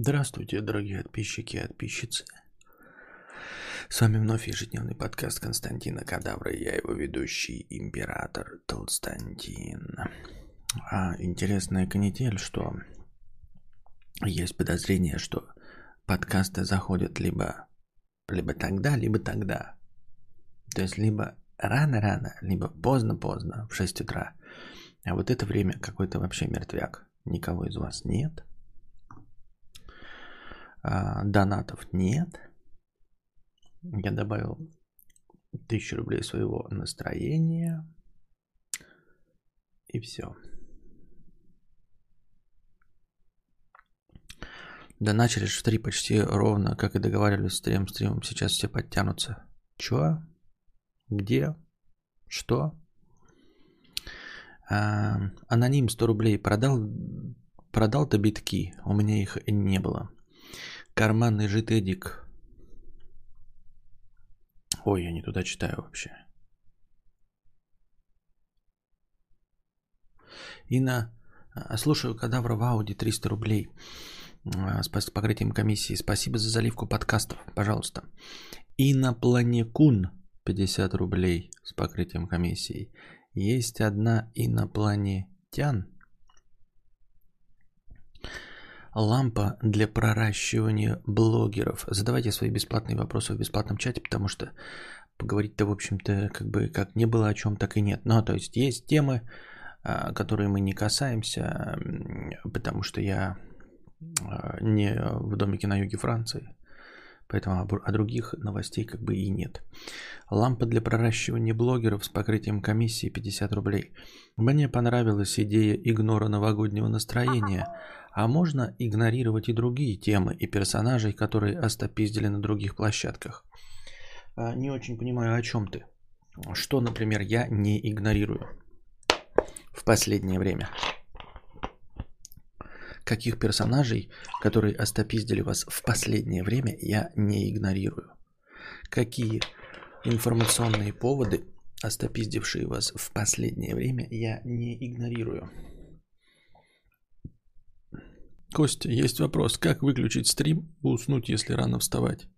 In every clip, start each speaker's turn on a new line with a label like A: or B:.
A: Здравствуйте, дорогие подписчики и подписчицы. С вами вновь ежедневный подкаст Константина Кадавра, я его ведущий, император Толстантин. А интересная канитель, что есть подозрение, что подкасты заходят либо, либо тогда, либо тогда. То есть либо рано-рано, либо поздно-поздно, в 6 утра. А вот это время какой-то вообще мертвяк. Никого из вас нет. А, донатов нет. Я добавил тысячу рублей своего настроения. И все. Да начали в три почти ровно, как и договаривались стрим стримом. Сейчас все подтянутся. Чё? Где? Что? А, аноним 100 рублей. Продал, продал-то битки. У меня их не было. Карманный Эдик. Ой, я не туда читаю вообще. И на а, слушаю кадавра в Ауди 300 рублей а, с покрытием комиссии. Спасибо за заливку подкастов, пожалуйста. И на Планекун 50 рублей с покрытием комиссии. Есть одна инопланетян. Лампа для проращивания блогеров. Задавайте свои бесплатные вопросы в бесплатном чате, потому что поговорить-то, в общем-то, как бы как не было о чем, так и нет. Но, то есть, есть темы, а, которые мы не касаемся, потому что я а, не в домике на юге Франции. Поэтому о других новостей как бы и нет. Лампа для проращивания блогеров с покрытием комиссии 50 рублей. Мне понравилась идея игнора новогоднего настроения, а можно игнорировать и другие темы и персонажей, которые остопиздили на других площадках. А, не очень понимаю, о чем ты. Что, например, я не игнорирую в последнее время каких персонажей, которые остопиздили вас в последнее время, я не игнорирую. Какие информационные поводы, остопиздившие вас в последнее время, я не игнорирую. Костя, есть вопрос. Как выключить стрим и уснуть, если рано вставать?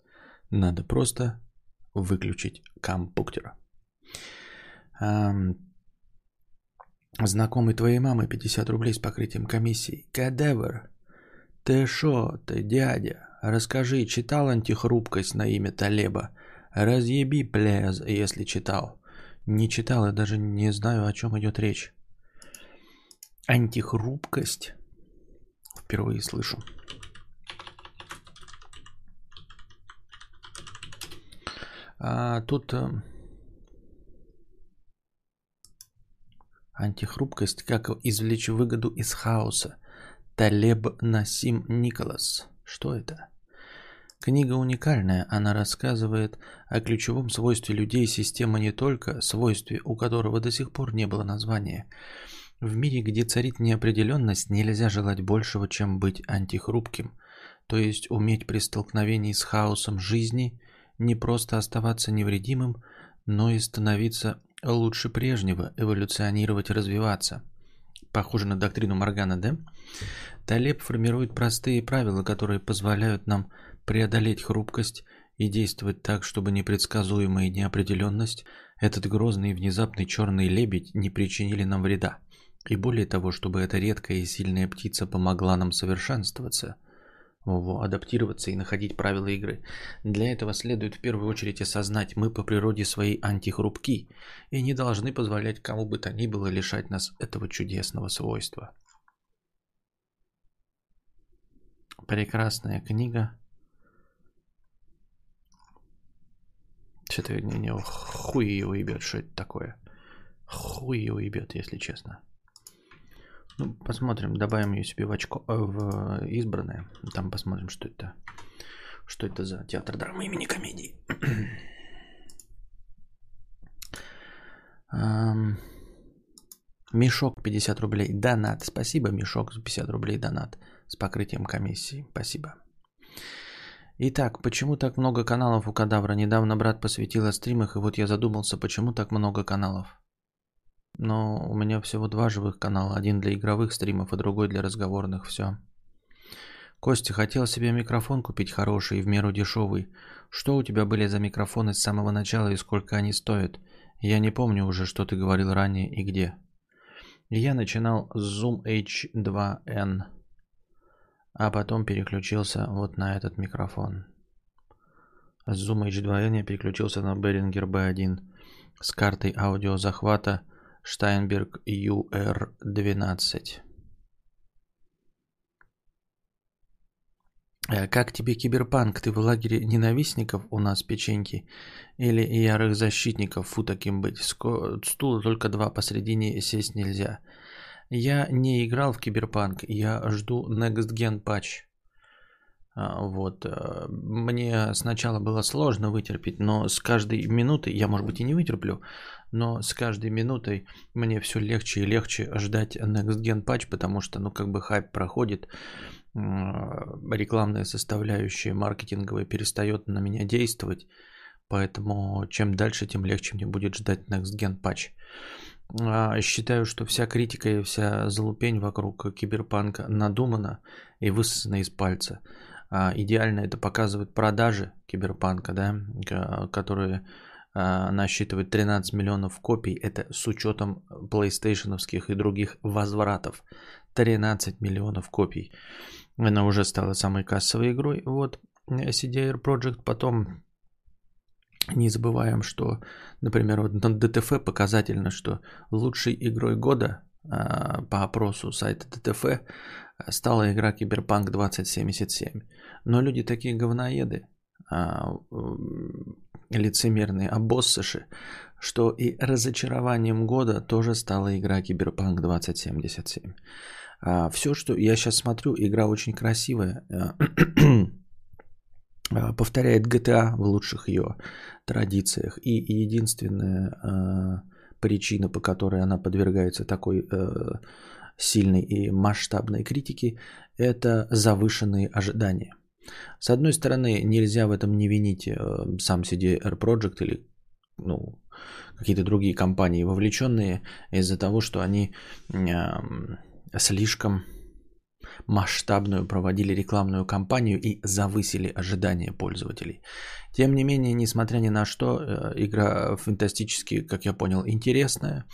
A: Надо просто выключить компьютер. Знакомый твоей мамы 50 рублей с покрытием комиссии. Кадевр. Ты шо, ты дядя? Расскажи, читал антихрупкость на имя Талеба? Разъеби, пляз, если читал. Не читал и даже не знаю, о чем идет речь. Антихрупкость? Впервые слышу. А, тут Антихрупкость, как извлечь выгоду из хаоса. Талеб Насим Николас. Что это? Книга уникальная, она рассказывает о ключевом свойстве людей системы не только, свойстве, у которого до сих пор не было названия. В мире, где царит неопределенность, нельзя желать большего, чем быть антихрупким, то есть уметь при столкновении с хаосом жизни не просто оставаться невредимым, но и становиться лучше прежнего эволюционировать развиваться. Похоже на доктрину Моргана, да? Талеб формирует простые правила, которые позволяют нам преодолеть хрупкость и действовать так, чтобы непредсказуемая неопределенность, этот грозный и внезапный черный лебедь не причинили нам вреда. И более того, чтобы эта редкая и сильная птица помогла нам совершенствоваться – адаптироваться и находить правила игры. Для этого следует в первую очередь осознать, мы по природе своей антихрупки и не должны позволять кому бы то ни было лишать нас этого чудесного свойства. Прекрасная книга. Что-то не, хуй его ебет, что это такое. Хуй его ебет, если честно. Ну, посмотрим, добавим ее себе в, очко, э, в избранное. Там посмотрим, что это. Что это за театр драмы имени комедии. Мешок 50 рублей. Донат. Спасибо, Мешок, за 50 рублей донат с покрытием комиссии. Спасибо. Итак, почему так много каналов у Кадавра? Недавно брат посвятил о стримах, и вот я задумался, почему так много каналов. Но у меня всего два живых канала. Один для игровых стримов, а другой для разговорных. Все. Костя, хотел себе микрофон купить хороший и в меру дешевый. Что у тебя были за микрофоны с самого начала и сколько они стоят? Я не помню уже, что ты говорил ранее и где. Я начинал с Zoom H2N, а потом переключился вот на этот микрофон. С Zoom H2N я переключился на Behringer B1 с картой аудиозахвата Steinberg UR12. Э, как тебе киберпанк? Ты в лагере ненавистников у нас печеньки? Или ярых защитников? Фу таким быть. Стула только два, посередине сесть нельзя. Я не играл в киберпанк. Я жду Next Gen Patch. А, вот. Э, мне сначала было сложно вытерпеть, но с каждой минутой, я, может быть, и не вытерплю, но с каждой минутой мне все легче и легче ждать Next Gen Patch, потому что, ну, как бы хайп проходит, рекламная составляющая маркетинговая перестает на меня действовать. Поэтому чем дальше, тем легче мне будет ждать Next Gen Patch. А, считаю, что вся критика и вся залупень вокруг киберпанка надумана и высосана из пальца. А, идеально это показывает продажи киберпанка, да, которые а, насчитывают 13 миллионов копий. Это с учетом PlayStation и других возвратов. 13 миллионов копий. Она уже стала самой кассовой игрой. Вот CD Projekt потом не забываем, что, например, вот на ДТФ показательно, что лучшей игрой года а, по опросу сайта ДТФ стала игра Киберпанк 2077. Но люди такие говноеды, а, лицемерные обоссыши, что и разочарованием года тоже стала игра Киберпанк 2077. А, Все, что я сейчас смотрю, игра очень красивая. Э, а, повторяет GTA в лучших ее традициях. И единственная причина, по которой она подвергается такой э, сильной и масштабной критике, это завышенные ожидания. С одной стороны, нельзя в этом не винить э, сам CDR Project или ну, какие-то другие компании, вовлеченные из-за того, что они слишком масштабную проводили рекламную кампанию и завысили ожидания пользователей. Тем не менее, несмотря ни на что, э, игра фантастически, как я понял, интересная,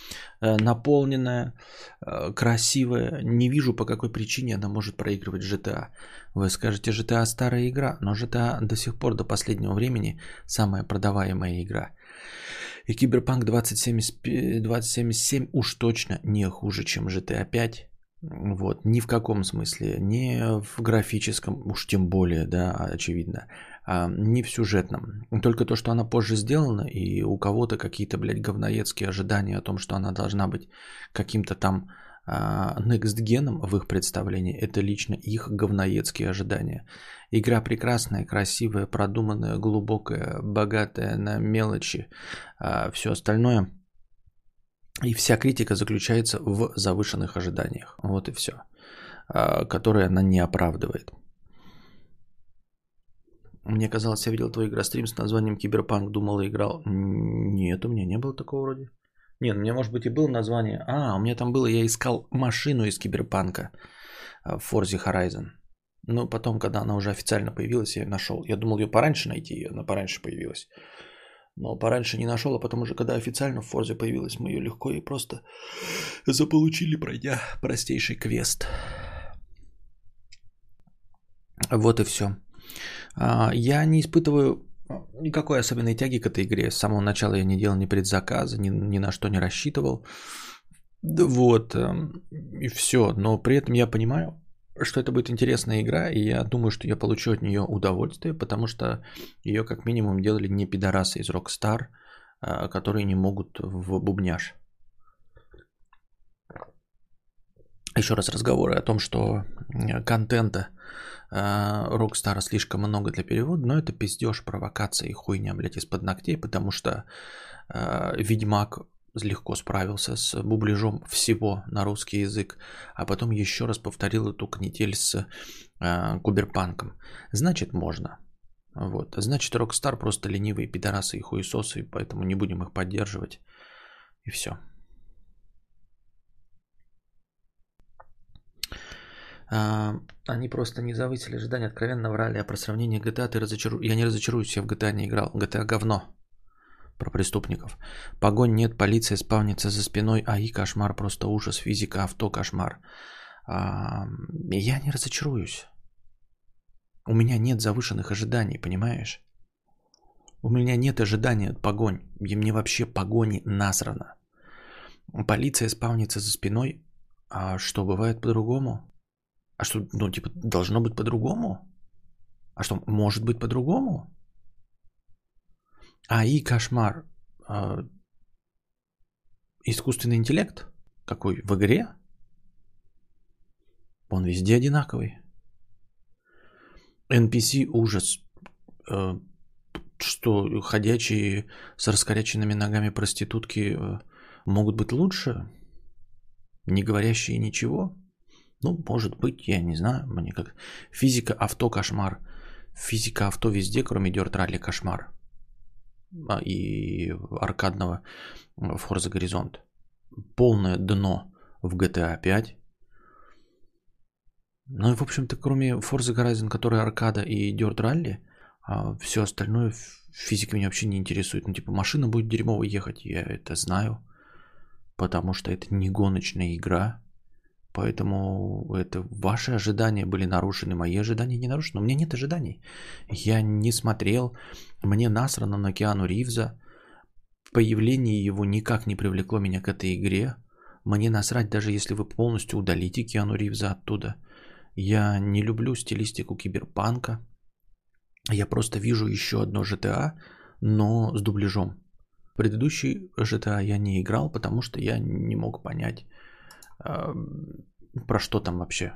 A: э, наполненная, э, красивая. Не вижу, по какой причине она может проигрывать GTA. Вы скажете, GTA старая игра, но GTA до сих пор, до последнего времени, самая продаваемая игра. И Киберпанк 2077, 2077 уж точно не хуже, чем GTA 5 вот, ни в каком смысле, ни в графическом, уж тем более, да, очевидно, а, ни в сюжетном. Только то, что она позже сделана, и у кого-то какие-то, блядь, говноедские ожидания о том, что она должна быть каким-то там а, next геном в их представлении, это лично их говноедские ожидания. Игра прекрасная, красивая, продуманная, глубокая, богатая на мелочи, а, все остальное – и вся критика заключается в завышенных ожиданиях. Вот и все. А, которые она не оправдывает. Мне казалось, я видел твой игрострим с названием Киберпанк, думал и играл. Нет, у меня не было такого вроде. Нет, у меня может быть и было название. А, у меня там было, я искал машину из Киберпанка в Forza Horizon. Но потом, когда она уже официально появилась, я ее нашел. Я думал ее пораньше найти, она пораньше появилась. Но пораньше не нашел, а потому что когда официально в Форзе появилась, мы ее легко и просто заполучили, пройдя простейший квест. Вот и все. А, я не испытываю никакой особенной тяги к этой игре. С самого начала я не делал ни предзаказа, ни, ни на что не рассчитывал. Вот, эм, и все. Но при этом я понимаю, что это будет интересная игра, и я думаю, что я получу от нее удовольствие, потому что ее как минимум делали не пидорасы из Rockstar, а, которые не могут в бубняж. Еще раз разговоры о том, что контента а, Rockstar слишком много для перевода, но это пиздеж, провокация и хуйня, блядь, из-под ногтей, потому что а, Ведьмак легко справился с бубляжом всего на русский язык, а потом еще раз повторил эту канитель с э, куберпанком. Значит, можно. Вот. Значит, Rockstar просто ленивые пидорасы и хуесосы, поэтому не будем их поддерживать. И все. А, они просто не завысили ожидания, откровенно врали, а про сравнение GTA ты разочару... Я не разочаруюсь, я в GTA не играл. GTA говно про преступников. Погонь нет, полиция спавнится за спиной, АИ кошмар, просто ужас, физика, авто кошмар. А, я не разочаруюсь. У меня нет завышенных ожиданий, понимаешь? У меня нет ожидания от погонь. И мне вообще погони насрано. Полиция спавнится за спиной. А что, бывает по-другому? А что, ну, типа, должно быть по-другому? А что, может быть по-другому? А и кошмар. А, искусственный интеллект? Какой? В игре? Он везде одинаковый. NPC ужас. А, что ходячие с раскоряченными ногами проститутки э, могут быть лучше? Не говорящие ничего? Ну, может быть, я не знаю. Мне как... Физика авто кошмар. Физика авто везде, кроме Dirt кошмар. А, и аркадного Forza Горизонт. Полное дно в GTA 5. Ну и, в общем-то, кроме Forza Horizon, который аркада и Dirt Rally, а все остальное физика меня вообще не интересует. Ну, типа, машина будет дерьмово ехать, я это знаю. Потому что это не гоночная игра. Поэтому это ваши ожидания были нарушены, мои ожидания не нарушены. У меня нет ожиданий. Я не смотрел, мне насрано на Киану Ривза. Появление его никак не привлекло меня к этой игре. Мне насрать, даже если вы полностью удалите Киану Ривза оттуда. Я не люблю стилистику киберпанка. Я просто вижу еще одно GTA, но с дубляжом. Предыдущий GTA я не играл, потому что я не мог понять, про что там вообще.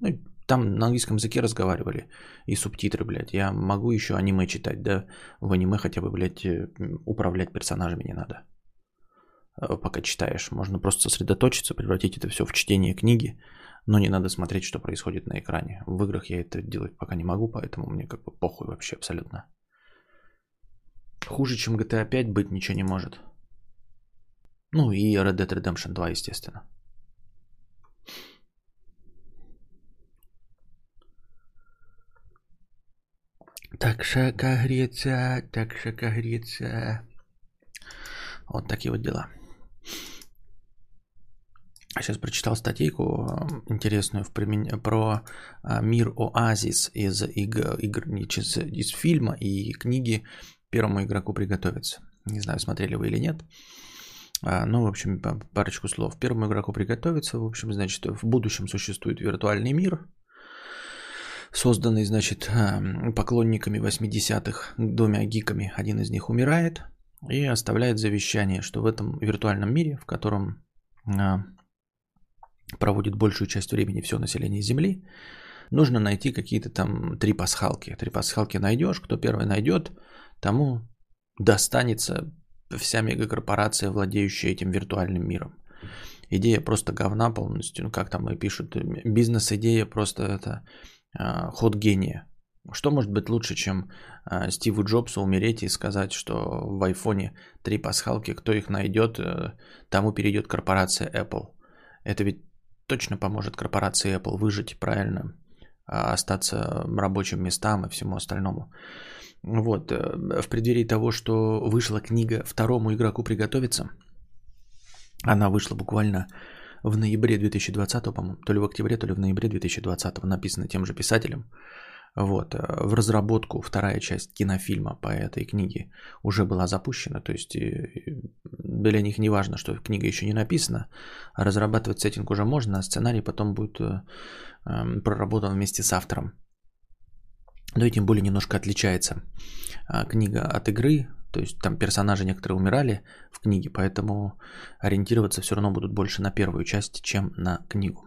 A: Ну, там на английском языке разговаривали и субтитры, блядь. Я могу еще аниме читать, да? В аниме хотя бы, блядь, э, управлять персонажами не надо. Э, пока читаешь. Можно просто сосредоточиться, превратить это все в чтение книги, но не надо смотреть, что происходит на экране. В играх я это делать пока не могу, поэтому мне как бы похуй вообще абсолютно. Хуже, чем GTA 5 быть ничего не может. Ну и Red Dead Redemption 2, естественно. Так шака греться, так шака греться. Вот такие вот дела. Сейчас прочитал статейку интересную в примен... про а, мир Оазис из. Игр... из, из фильма и книги «Первому игроку приготовиться». Не знаю, смотрели вы или нет. А, ну, в общем, парочку слов. Первому игроку приготовиться. В общем, значит, в будущем существует виртуальный мир, созданный, значит, поклонниками 80-х, двумя гиками. Один из них умирает и оставляет завещание, что в этом виртуальном мире, в котором а, проводит большую часть времени все население Земли, нужно найти какие-то там три пасхалки. Три пасхалки найдешь, кто первый найдет, тому достанется вся мегакорпорация, владеющая этим виртуальным миром. Идея просто говна полностью, ну как там и пишут, бизнес-идея просто это ход гения. Что может быть лучше, чем а, Стиву Джобсу умереть и сказать, что в айфоне три пасхалки, кто их найдет, э, тому перейдет корпорация Apple. Это ведь точно поможет корпорации Apple выжить правильно, а, остаться рабочим местам и всему остальному. Вот, э, в преддверии того, что вышла книга «Второму игроку приготовиться», она вышла буквально в ноябре 2020, по-моему, то ли в октябре, то ли в ноябре 2020, написано тем же писателем. Вот, э, в разработку вторая часть кинофильма по этой книге уже была запущена, то есть для них не важно, что книга еще не написана, разрабатывать сеттинг уже можно, а сценарий потом будет э, эм, проработан вместе с автором. Но и тем более немножко отличается а, книга от игры, то есть там персонажи некоторые умирали в книге, поэтому ориентироваться все равно будут больше на первую часть, чем на книгу.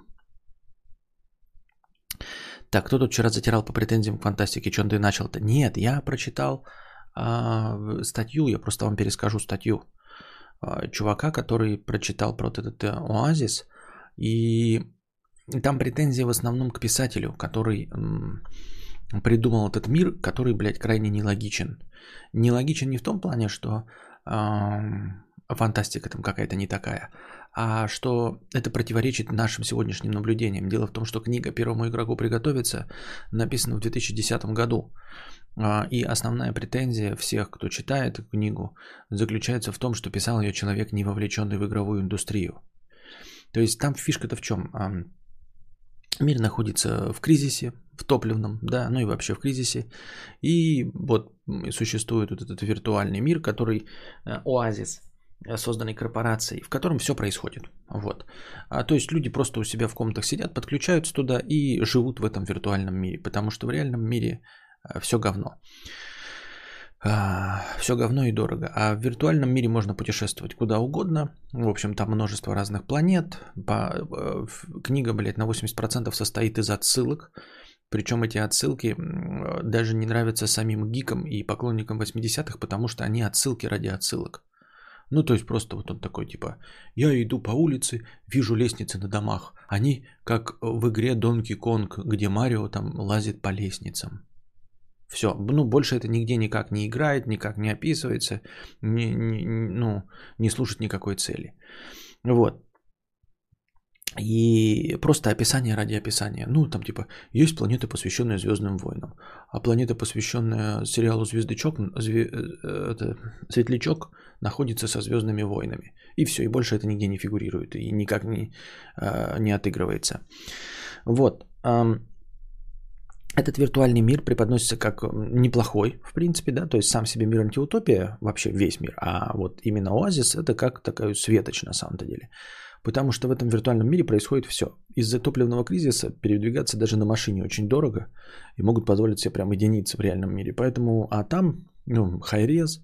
A: Так, кто тут вчера затирал по претензиям к фантастике, что ты начал-то? Нет, я прочитал э, статью, я просто вам перескажу статью э, чувака, который прочитал про этот э, оазис, и там претензии в основном к писателю, который э, придумал этот мир, который, блядь, крайне нелогичен. Нелогичен не в том плане, что э, фантастика там какая-то не такая, а что это противоречит нашим сегодняшним наблюдениям. Дело в том, что книга «Первому игроку приготовиться» написана в 2010 году. А, и основная претензия всех, кто читает книгу, заключается в том, что писал ее человек, не вовлеченный в игровую индустрию. То есть там фишка-то в чем? Мир находится в кризисе, в топливном, да, ну и вообще в кризисе. И вот существует вот этот виртуальный мир, который э, оазис, э, созданный корпорацией, в котором все происходит. Вот. А, то есть люди просто у себя в комнатах сидят, подключаются туда и живут в этом виртуальном мире, потому что в реальном мире э, все говно. А, все говно и дорого. А в виртуальном мире можно путешествовать куда угодно. В общем, там множество разных планет. По, книга, блядь, на 80% состоит из отсылок. Причем эти отсылки даже не нравятся самим гикам и поклонникам 80-х, потому что они отсылки ради отсылок. Ну, то есть просто вот он такой, типа, я иду по улице, вижу лестницы на домах. Они как в игре Donkey Kong, где Марио там лазит по лестницам. Все, ну больше это нигде никак не играет, никак не описывается, не, не, ну, не служит никакой цели. Вот. И просто описание ради описания. Ну, там типа, есть планета, посвященная Звездным войнам. А планета, посвященная сериалу Звездочок, зве, э, это, Светлячок, находится со Звездными войнами. И все, и больше это нигде не фигурирует, и никак не, э, не отыгрывается. Вот. Этот виртуальный мир преподносится как неплохой, в принципе, да, то есть сам себе мир антиутопия, вообще весь мир, а вот именно оазис это как такая светоч на самом-то деле. Потому что в этом виртуальном мире происходит все. Из-за топливного кризиса передвигаться даже на машине очень дорого и могут позволить себе прям единицы в реальном мире. Поэтому, а там, ну, хайрез,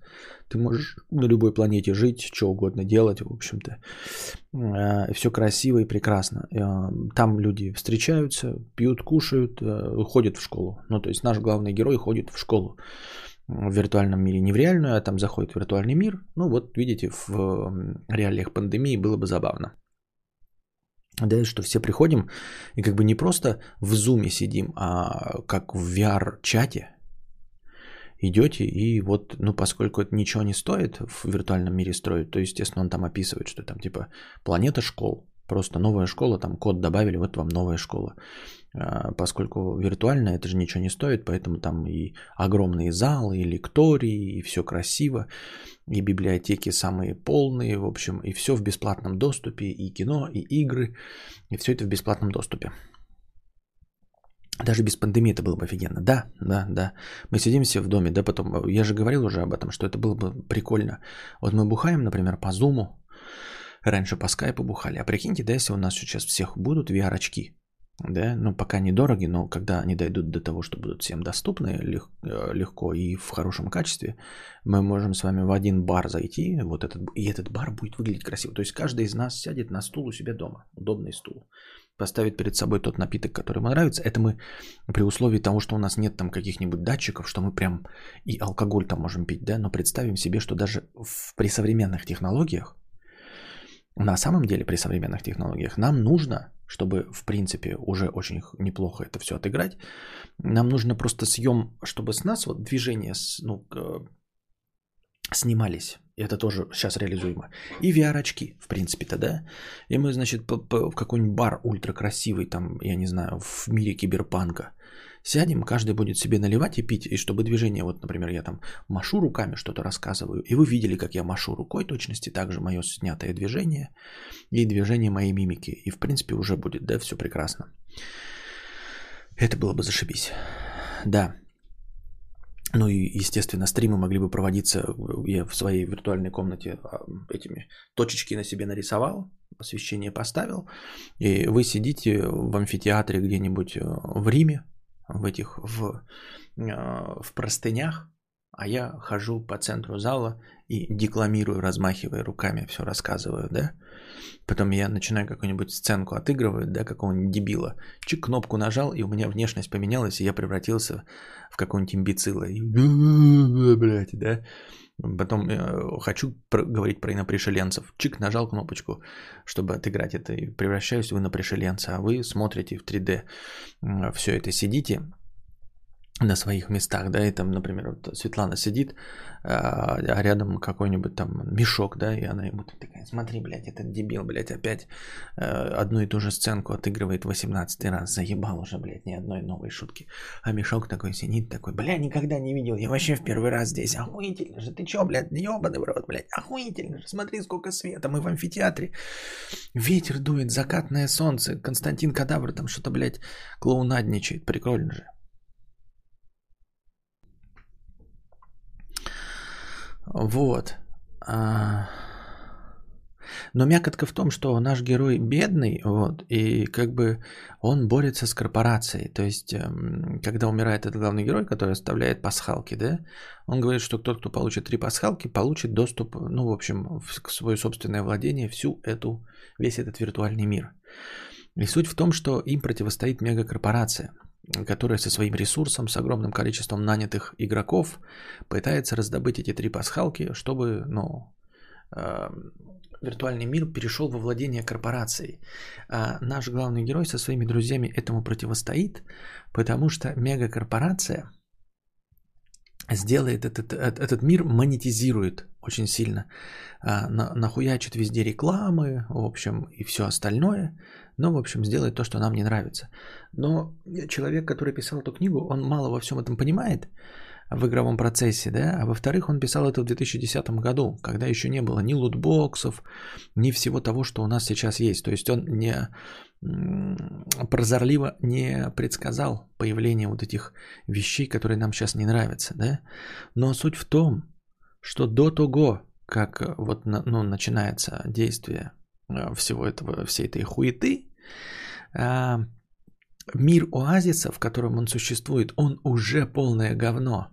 A: ты можешь на любой планете жить, что угодно делать, в общем-то. А, все красиво и прекрасно. А, там люди встречаются, пьют, кушают, а, ходят в школу. Ну, то есть наш главный герой ходит в школу в виртуальном мире, не в реальную, а там заходит в виртуальный мир. Ну вот, видите, в реалиях пандемии было бы забавно. Да, что все приходим и как бы не просто в зуме сидим, а как в VR-чате идете и вот, ну, поскольку это ничего не стоит в виртуальном мире строить, то, естественно, он там описывает, что там типа планета школ, просто новая школа, там код добавили, вот вам новая школа. А, поскольку виртуально это же ничего не стоит, поэтому там и огромные залы, и лектории, и все красиво, и библиотеки самые полные, в общем, и все в бесплатном доступе, и кино, и игры, и все это в бесплатном доступе. Даже без пандемии это было бы офигенно. Да, да, да. Мы сидим все в доме, да, потом, я же говорил уже об этом, что это было бы прикольно. Вот мы бухаем, например, по зуму, раньше по скайпу бухали, а прикиньте, да, если у нас сейчас всех будут VR-очки, да, ну пока недороги, но когда они дойдут до того, что будут всем доступны лег, э, легко и в хорошем качестве, мы можем с вами в один бар зайти, вот этот, и этот бар будет выглядеть красиво. То есть каждый из нас сядет на стул у себя дома, удобный стул, поставит перед собой тот напиток, который ему нравится. Это мы при условии того, что у нас нет там каких-нибудь датчиков, что мы прям и алкоголь там можем пить, да, но представим себе, что даже в, при современных технологиях, на самом деле при современных технологиях нам нужно чтобы, в принципе, уже очень неплохо это все отыграть, нам нужно просто съем, чтобы с нас вот движения ну, снимались. Это тоже сейчас реализуемо. И VR-очки, в принципе-то, да. И мы, значит, в какой-нибудь бар ультракрасивый, там, я не знаю, в мире киберпанка – Сядем, каждый будет себе наливать и пить, и чтобы движение, вот, например, я там машу руками, что-то рассказываю, и вы видели, как я машу рукой точности, также мое снятое движение и движение моей мимики. И, в принципе, уже будет, да, все прекрасно. Это было бы зашибись. Да. Ну и, естественно, стримы могли бы проводиться, я в своей виртуальной комнате а, этими точечки на себе нарисовал, освещение поставил, и вы сидите в амфитеатре где-нибудь э, в Риме, в этих, в, э, в простынях, а я хожу по центру зала и декламирую, размахивая руками, все рассказываю, да. Потом я начинаю какую-нибудь сценку отыгрывать, да, какого-нибудь дебила. Чик, кнопку нажал, и у меня внешность поменялась, и я превратился в какого-нибудь имбецила. И, блядь, да. Потом э, хочу про- говорить про инопришеленцев. Чик, нажал кнопочку, чтобы отыграть это. И превращаюсь в инопришеленца. А вы смотрите в 3D. Все это сидите. На своих местах, да, и там, например, вот Светлана сидит, а, а рядом какой-нибудь там мешок, да, и она ему такая, смотри, блядь, этот дебил, блядь, опять э, одну и ту же сценку отыгрывает 18 раз, заебал уже, блядь, ни одной новой шутки. А мешок такой сидит, такой, бля, никогда не видел, я вообще в первый раз здесь, охуительно же, ты чё, блядь, ебаный в рот, блядь, охуительно же, смотри, сколько света, мы в амфитеатре, ветер дует, закатное солнце, Константин Кадавр там что-то, блядь, клоунадничает, прикольно же. Вот. А, но мякотка в том, что наш герой бедный, вот, и как бы он борется с корпорацией. То есть, эм, когда умирает этот главный герой, который оставляет пасхалки, да, он говорит, что тот, кто получит три пасхалки, получит доступ, ну, в общем, к свое собственное владение, всю эту, весь этот виртуальный мир. И суть в том, что им противостоит мегакорпорация – которая со своим ресурсом, с огромным количеством нанятых игроков пытается раздобыть эти три пасхалки, чтобы ну, э, виртуальный мир перешел во владение корпорацией. А наш главный герой со своими друзьями этому противостоит, потому что мегакорпорация сделает этот, этот, мир, монетизирует очень сильно, а, нахуячит везде рекламы, в общем, и все остальное, но, в общем, сделает то, что нам не нравится. Но человек, который писал эту книгу, он мало во всем этом понимает в игровом процессе, да, а во-вторых, он писал это в 2010 году, когда еще не было ни лутбоксов, ни всего того, что у нас сейчас есть. То есть он не прозорливо не предсказал появление вот этих вещей, которые нам сейчас не нравятся, да. Но суть в том, что до того, как вот ну, начинается действие всего этого, всей этой хуеты, а, мир оазиса, в котором он существует, он уже полное говно.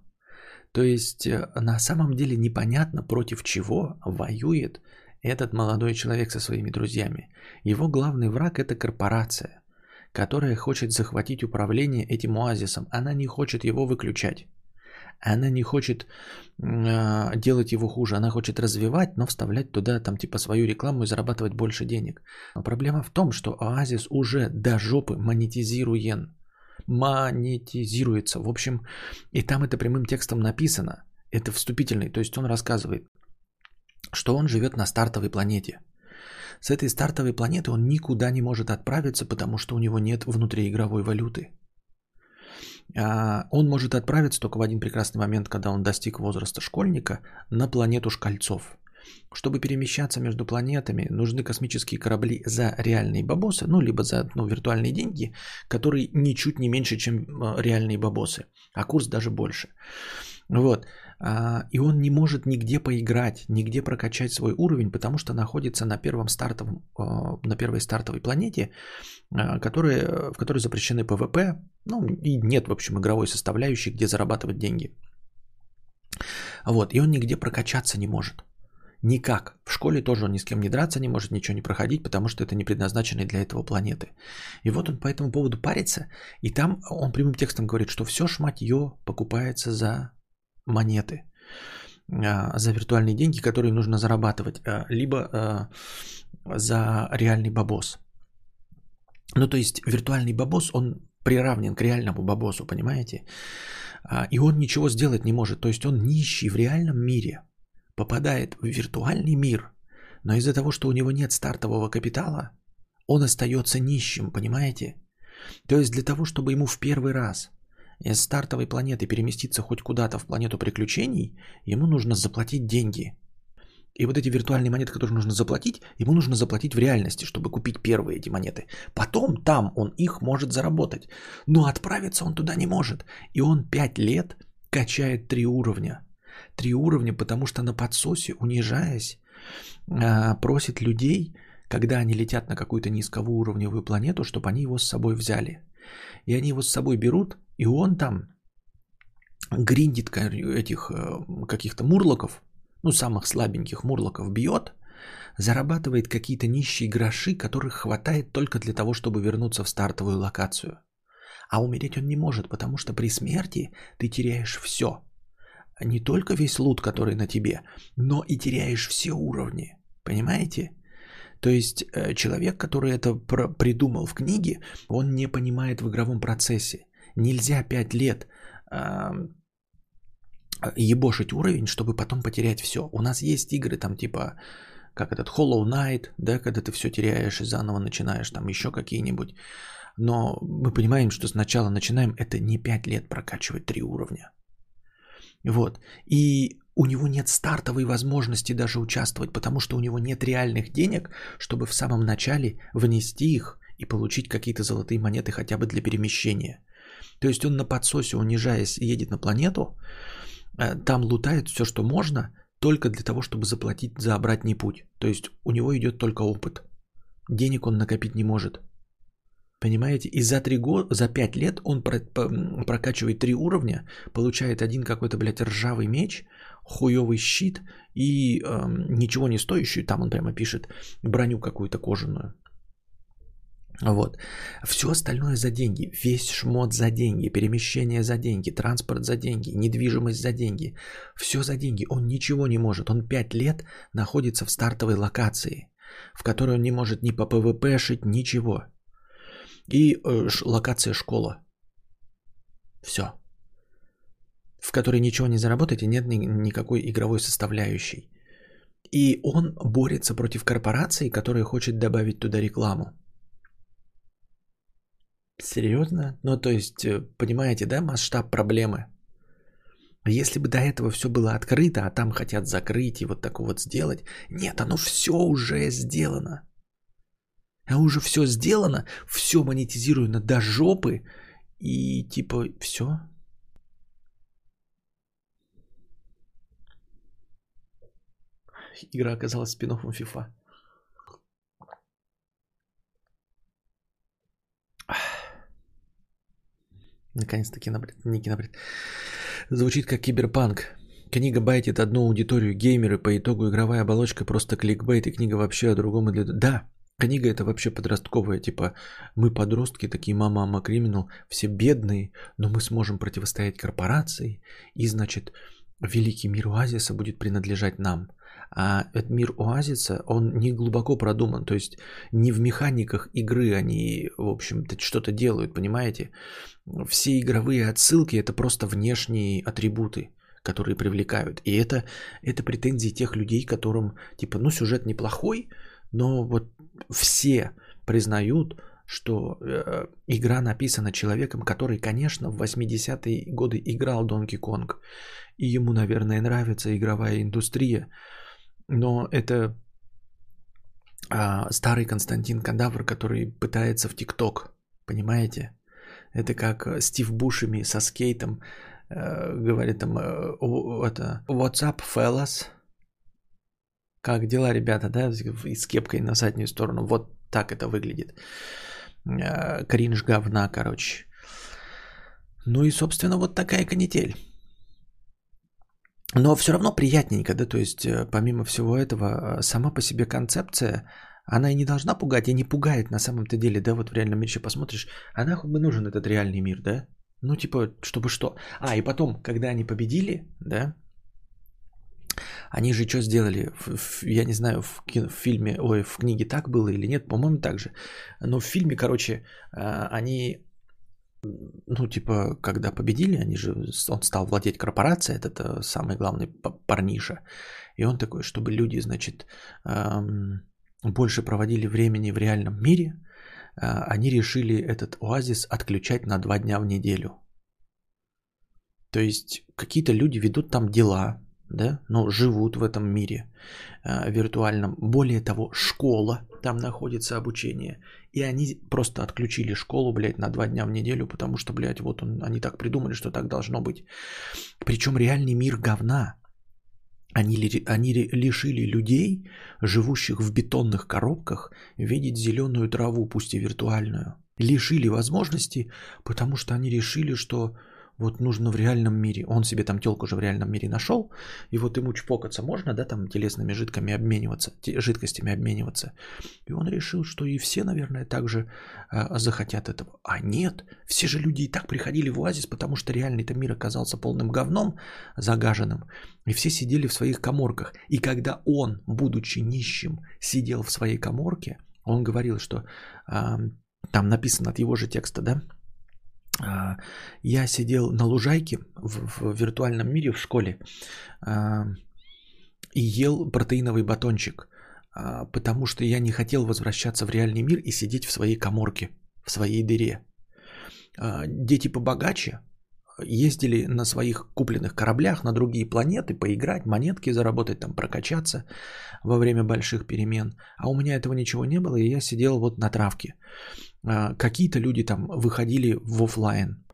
A: То есть э, на самом деле непонятно против чего воюет этот молодой человек со своими друзьями. Его главный враг это корпорация, которая хочет захватить управление этим оазисом. Она не хочет его выключать. Она не хочет э, делать его хуже, она хочет развивать, но вставлять туда там типа свою рекламу и зарабатывать больше денег. Но проблема в том, что Оазис уже до жопы монетизируен. Монетизируется. В общем, и там это прямым текстом написано. Это вступительный, то есть он рассказывает, что он живет на стартовой планете. С этой стартовой планеты он никуда не может отправиться, потому что у него нет внутриигровой валюты. А, он может отправиться только в один прекрасный момент, когда он достиг возраста школьника, на планету Шкальцов. Чтобы перемещаться между планетами, нужны космические корабли за реальные бабосы, ну, либо за ну, виртуальные деньги, которые ничуть не меньше, чем а, реальные бабосы, а курс даже больше. Вот. А, и он не может нигде поиграть, нигде прокачать свой уровень, потому что находится на, первом стартовом, а, на первой стартовой планете, а, которая, в которой запрещены ПВП, ну и нет, в общем, игровой составляющей, где зарабатывать деньги. Вот, и он нигде прокачаться не может. Никак. В школе тоже он ни с кем не драться не может, ничего не проходить, потому что это не предназначенные для этого планеты. И вот он по этому поводу парится, и там он прямым текстом говорит, что все шматье покупается за монеты а, за виртуальные деньги, которые нужно зарабатывать, а, либо а, за реальный бабос. Ну, то есть виртуальный бабос, он приравнен к реальному бабосу, понимаете? И он ничего сделать не может. То есть он нищий в реальном мире, попадает в виртуальный мир, но из-за того, что у него нет стартового капитала, он остается нищим, понимаете? То есть для того, чтобы ему в первый раз из стартовой планеты переместиться хоть куда-то в планету приключений, ему нужно заплатить деньги. И вот эти виртуальные монеты, которые нужно заплатить, ему нужно заплатить в реальности, чтобы купить первые эти монеты. Потом там он их может заработать. Но отправиться он туда не может. И он 5 лет качает три уровня. Три уровня, потому что на подсосе, унижаясь, а, просит людей, когда они летят на какую-то низковоуровневую планету, чтобы они его с собой взяли. И они его с собой берут, и он там гриндит этих э, каких-то мурлоков, ну, самых слабеньких мурлоков бьет, зарабатывает какие-то нищие гроши, которых хватает только для того, чтобы вернуться в стартовую локацию. А умереть он не может, потому что при смерти ты теряешь все. Не только весь лут, который на тебе, но и теряешь все уровни. Понимаете? То есть э, человек, который это придумал в книге, он не понимает в игровом процессе. Нельзя 5 лет ебошить уровень, чтобы потом потерять все. У нас есть игры там типа как этот Hollow Knight, да, когда ты все теряешь и заново начинаешь, там еще какие-нибудь. Но мы понимаем, что сначала начинаем, это не 5 лет прокачивать 3 уровня. Вот. И у него нет стартовой возможности даже участвовать, потому что у него нет реальных денег, чтобы в самом начале внести их и получить какие-то золотые монеты хотя бы для перемещения. То есть он на подсосе, унижаясь, едет на планету, э, там лутает все, что можно, только для того, чтобы заплатить за обратный путь. То есть у него идет только опыт. Денег он накопить не может. Понимаете? И за, 3 года, за 5 лет он прокачивает 3 уровня, получает один какой-то, блядь, ржавый меч, хуёвый щит и э, ничего не стоящую, там он прямо пишет, броню какую-то кожаную. Вот. Все остальное за деньги. Весь шмот за деньги. Перемещение за деньги. Транспорт за деньги. Недвижимость за деньги. Все за деньги. Он ничего не может. Он 5 лет находится в стартовой локации, в которой он не может ни по PVP-шить, ничего. И э, ш, локация школа. Все. В которой ничего не заработаете, нет ни, никакой игровой составляющей. И он борется против корпорации, которая хочет добавить туда рекламу. Серьезно? Ну, то есть, э, понимаете, да, масштаб проблемы? Если бы до этого все было открыто, а там хотят закрыть и вот такое вот сделать. Нет, оно все уже сделано. А уже все сделано, все монетизируемо до жопы. И типа все. Игра оказалась спин-оффом FIFA. Наконец-то кинобред, не кинобред. Звучит как киберпанк. Книга байтит одну аудиторию геймеры, по итогу игровая оболочка просто кликбейт, и книга вообще о другом. Для... Да, книга это вообще подростковая, типа мы подростки, такие мама, мама, криминал, все бедные, но мы сможем противостоять корпорации, и значит великий мир оазиса будет принадлежать нам. А этот мир оазиса, он не глубоко продуман, то есть не в механиках игры они, в общем-то, что-то делают, понимаете? Все игровые отсылки это просто внешние атрибуты, которые привлекают. И это, это претензии тех людей, которым, типа, ну, сюжет неплохой, но вот все признают, что э, игра написана человеком, который, конечно, в 80-е годы играл Donkey Kong. И ему, наверное, нравится игровая индустрия. Но это э, старый Константин Кадавр, который пытается в ТикТок. Понимаете? Это как э, Стив Бушами со скейтом э, говорит там, э, это, what's up, fellas? Как дела, ребята, да, и с кепкой на заднюю сторону. Вот так это выглядит. Э, кринж говна, короче. Ну и, собственно, вот такая канитель. Но все равно приятненько, да, то есть э, помимо всего этого, э, сама по себе концепция, она и не должна пугать, и не пугает на самом-то деле, да, вот в реальном мире посмотришь, а нахуй бы нужен этот реальный мир, да? Ну, типа, чтобы что? А, и потом, когда они победили, да, они же что сделали? В, в, я не знаю, в, кино, в фильме, ой, в книге так было или нет, по-моему, так же. Но в фильме, короче, а, они, ну, типа, когда победили, они же, он стал владеть корпорацией, этот э, самый главный парниша. И он такой, чтобы люди, значит, больше проводили времени в реальном мире, а, они решили этот оазис отключать на два дня в неделю. То есть какие-то люди ведут там дела, да, но живут в этом мире э, виртуальном. Более того, школа, там находится обучение. И они просто отключили школу, блядь, на два дня в неделю, потому что, блядь, вот он, они так придумали, что так должно быть. Причем реальный мир говна. Они, они лишили людей, живущих в бетонных коробках, видеть зеленую траву, пусть и виртуальную. Лишили возможности, потому что они решили, что вот нужно в реальном мире. Он себе там телку уже в реальном мире нашел, и вот ему чпокаться можно, да, там телесными жидками обмениваться, жидкостями обмениваться. И он решил, что и все, наверное, также а, захотят этого. А нет, все же люди и так приходили в оазис, потому что реальный-то мир оказался полным говном, загаженным. И все сидели в своих коморках. И когда он, будучи нищим, сидел в своей коморке, он говорил, что а, там написано от его же текста, да, я сидел на лужайке в, в виртуальном мире в школе а, и ел протеиновый батончик, а, потому что я не хотел возвращаться в реальный мир и сидеть в своей коморке, в своей дыре. Дети побогаче ездили на своих купленных кораблях на другие планеты, поиграть, монетки заработать, там прокачаться во время больших перемен. А у меня этого ничего не было, и я сидел вот на травке. А, какие-то люди там выходили в офлайн.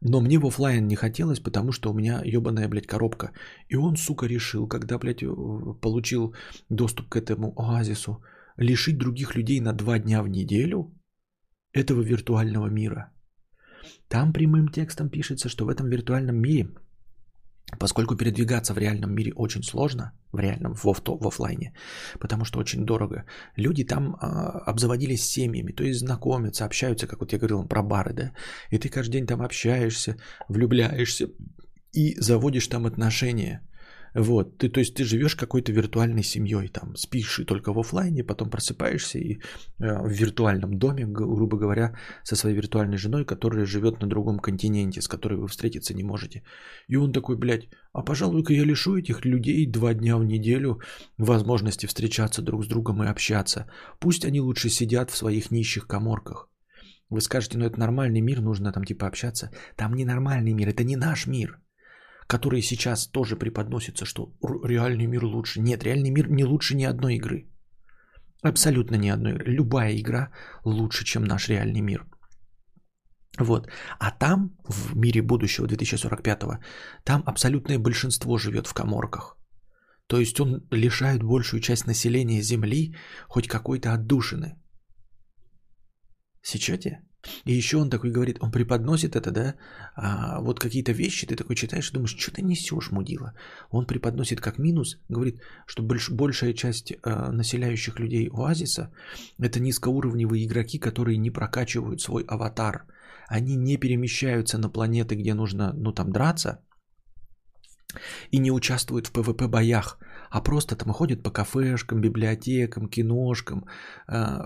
A: Но мне в офлайн не хотелось, потому что у меня ебаная, блядь, коробка. И он, сука, решил, когда, блядь, э, получил доступ к этому оазису, лишить других людей на два дня в неделю этого виртуального мира. Там прямым текстом пишется, что в этом виртуальном мире – Поскольку передвигаться в реальном мире очень сложно, в реальном, в, в, в офлайне, потому что очень дорого, люди там э, обзаводились семьями, то есть знакомятся, общаются, как вот я говорил про бары, да, и ты каждый день там общаешься, влюбляешься и заводишь там отношения – вот, ты, то есть ты живешь какой-то виртуальной семьей, там, спишь и только в офлайне, потом просыпаешься и э, в виртуальном доме, грубо говоря, со своей виртуальной женой, которая живет на другом континенте, с которой вы встретиться не можете. И он такой, блядь, а пожалуй-ка я лишу этих людей два дня в неделю возможности встречаться друг с другом и общаться. Пусть они лучше сидят в своих нищих коморках. Вы скажете, ну это нормальный мир, нужно там типа общаться. Там не нормальный мир, это не наш мир которые сейчас тоже преподносятся, что реальный мир лучше. Нет, реальный мир не лучше ни одной игры. Абсолютно ни одной. Любая игра лучше, чем наш реальный мир. Вот. А там, в мире будущего 2045, там абсолютное большинство живет в коморках. То есть он лишает большую часть населения Земли хоть какой-то отдушины. Сечете? И еще он такой говорит, он преподносит это, да, а вот какие-то вещи, ты такой читаешь и думаешь, что ты несешь, мудила. Он преподносит как минус, говорит, что больш, большая часть э, населяющих людей оазиса это низкоуровневые игроки, которые не прокачивают свой аватар. Они не перемещаются на планеты, где нужно, ну там, драться, и не участвуют в ПВП боях, а просто там ходят по кафешкам, библиотекам, киношкам, э,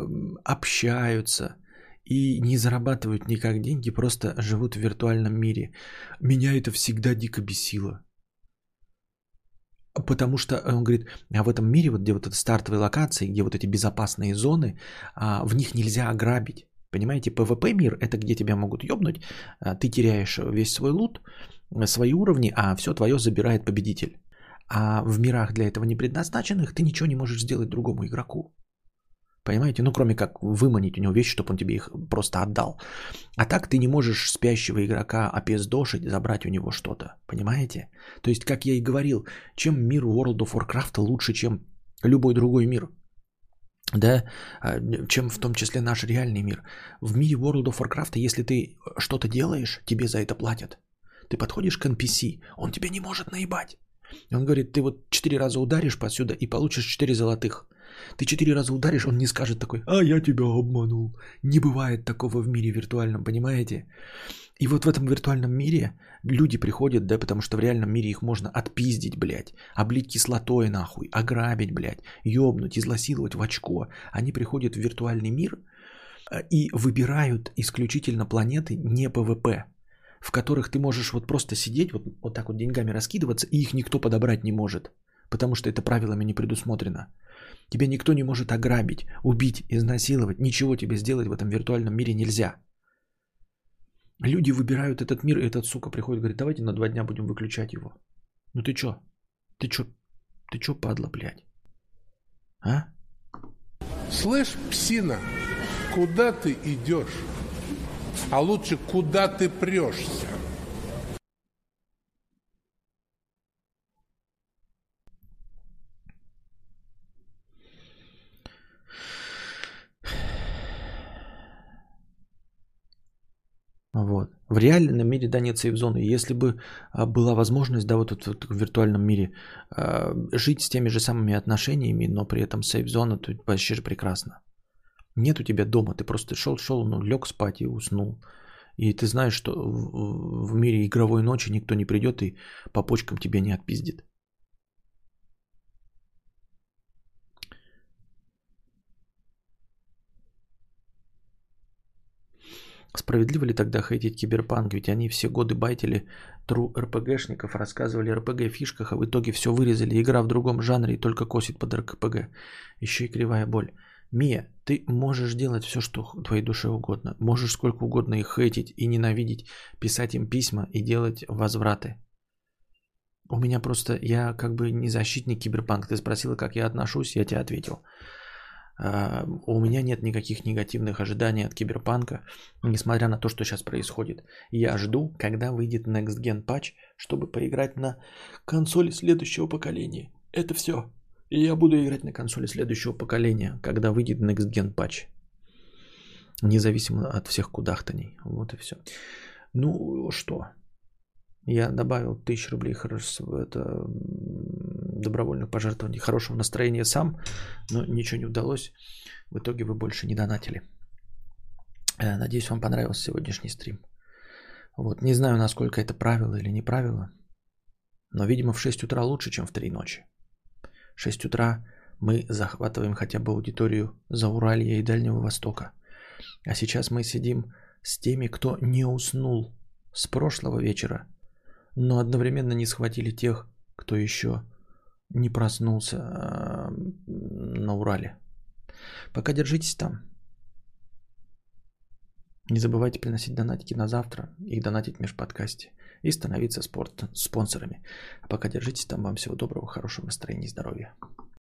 A: общаются – и не зарабатывают никак деньги, просто живут в виртуальном мире. Меня это всегда дико бесило. Потому что, он говорит, а в этом мире, вот где вот эта стартовые локации, где вот эти безопасные зоны, а, в них нельзя ограбить. Понимаете, PvP мир это где тебя могут ёбнуть, а, ты теряешь весь свой лут, свои уровни, а все твое забирает победитель. А в мирах для этого не предназначенных ты ничего не можешь сделать другому игроку. Понимаете? Ну, кроме как выманить у него вещи, чтобы он тебе их просто отдал. А так ты не можешь спящего игрока опездошить, забрать у него что-то. Понимаете? То есть, как я и говорил, чем мир World of Warcraft лучше, чем любой другой мир. Да, а, чем в том числе наш реальный мир. В мире World of Warcraft, если ты что-то делаешь, тебе за это платят. Ты подходишь к NPC, он тебе не может наебать. Он говорит, ты вот четыре раза ударишь посюда и получишь четыре золотых. Ты четыре раза ударишь, он не скажет такой, а я тебя обманул. Не бывает такого в мире виртуальном, понимаете? И вот в этом виртуальном мире люди приходят, да, потому что в реальном мире их можно отпиздить, блядь, облить кислотой нахуй, ограбить, блядь, ёбнуть, изнасиловать в очко. Они приходят в виртуальный мир э, и выбирают исключительно планеты не ПВП, в которых ты можешь вот просто сидеть, вот, вот так вот деньгами раскидываться, и их никто подобрать не может, потому что это правилами не предусмотрено. Тебя никто не может ограбить, убить, изнасиловать. Ничего тебе сделать в этом виртуальном мире нельзя. Люди выбирают этот мир, и этот сука приходит и говорит, давайте на два дня будем выключать его. Ну ты чё? Ты чё? Ты чё, падла, блядь? А?
B: Слышь, псина, куда ты идешь? А лучше, куда ты прешься?
A: Вот. В реальном мире, да, нет сейф-зоны. Если бы а, была возможность, да, вот, вот в виртуальном мире а, жить с теми же самыми отношениями, но при этом сейф-зона, то вообще же прекрасно. Нет у тебя дома, ты просто шел-шел, ну, лег спать и уснул. И ты знаешь, что в, в мире игровой ночи никто не придет и по почкам тебя не отпиздит. Справедливо ли тогда хейтить киберпанк? Ведь они все годы байтили тру РПГшников, рассказывали РПГ фишках, а в итоге все вырезали. Игра в другом жанре и только косит под РПГ. Еще и кривая боль. Мия, ты можешь делать все, что твоей душе угодно. Можешь сколько угодно их хейтить и ненавидеть, писать им письма и делать возвраты. У меня просто, я как бы не защитник киберпанк. Ты спросила, как я отношусь, я тебе ответил. А, у меня нет никаких негативных ожиданий от киберпанка, несмотря на то, что сейчас происходит. Я жду, когда выйдет Next Gen патч, чтобы поиграть на консоли следующего поколения. Это все. И я буду играть на консоли следующего поколения, когда выйдет Next Gen патч. Независимо от всех кудахтаний. Вот и все. Ну что? Я добавил тысячу рублей это, добровольных пожертвований, хорошего настроения сам, но ничего не удалось. В итоге вы больше не донатили. Э, надеюсь, вам понравился сегодняшний стрим. Вот, не знаю, насколько это правило или не правило, но, видимо, в 6 утра лучше, чем в 3 ночи. 6 утра мы захватываем хотя бы аудиторию за Уралья и Дальнего Востока. А сейчас мы сидим с теми, кто не уснул с прошлого вечера, но одновременно не схватили тех, кто еще не проснулся а, на Урале. Пока держитесь там. Не забывайте приносить донатики на завтра, их донатить в межподкасте и становиться спорт, спонсорами. А пока держитесь там. Вам всего доброго, хорошего настроения и здоровья.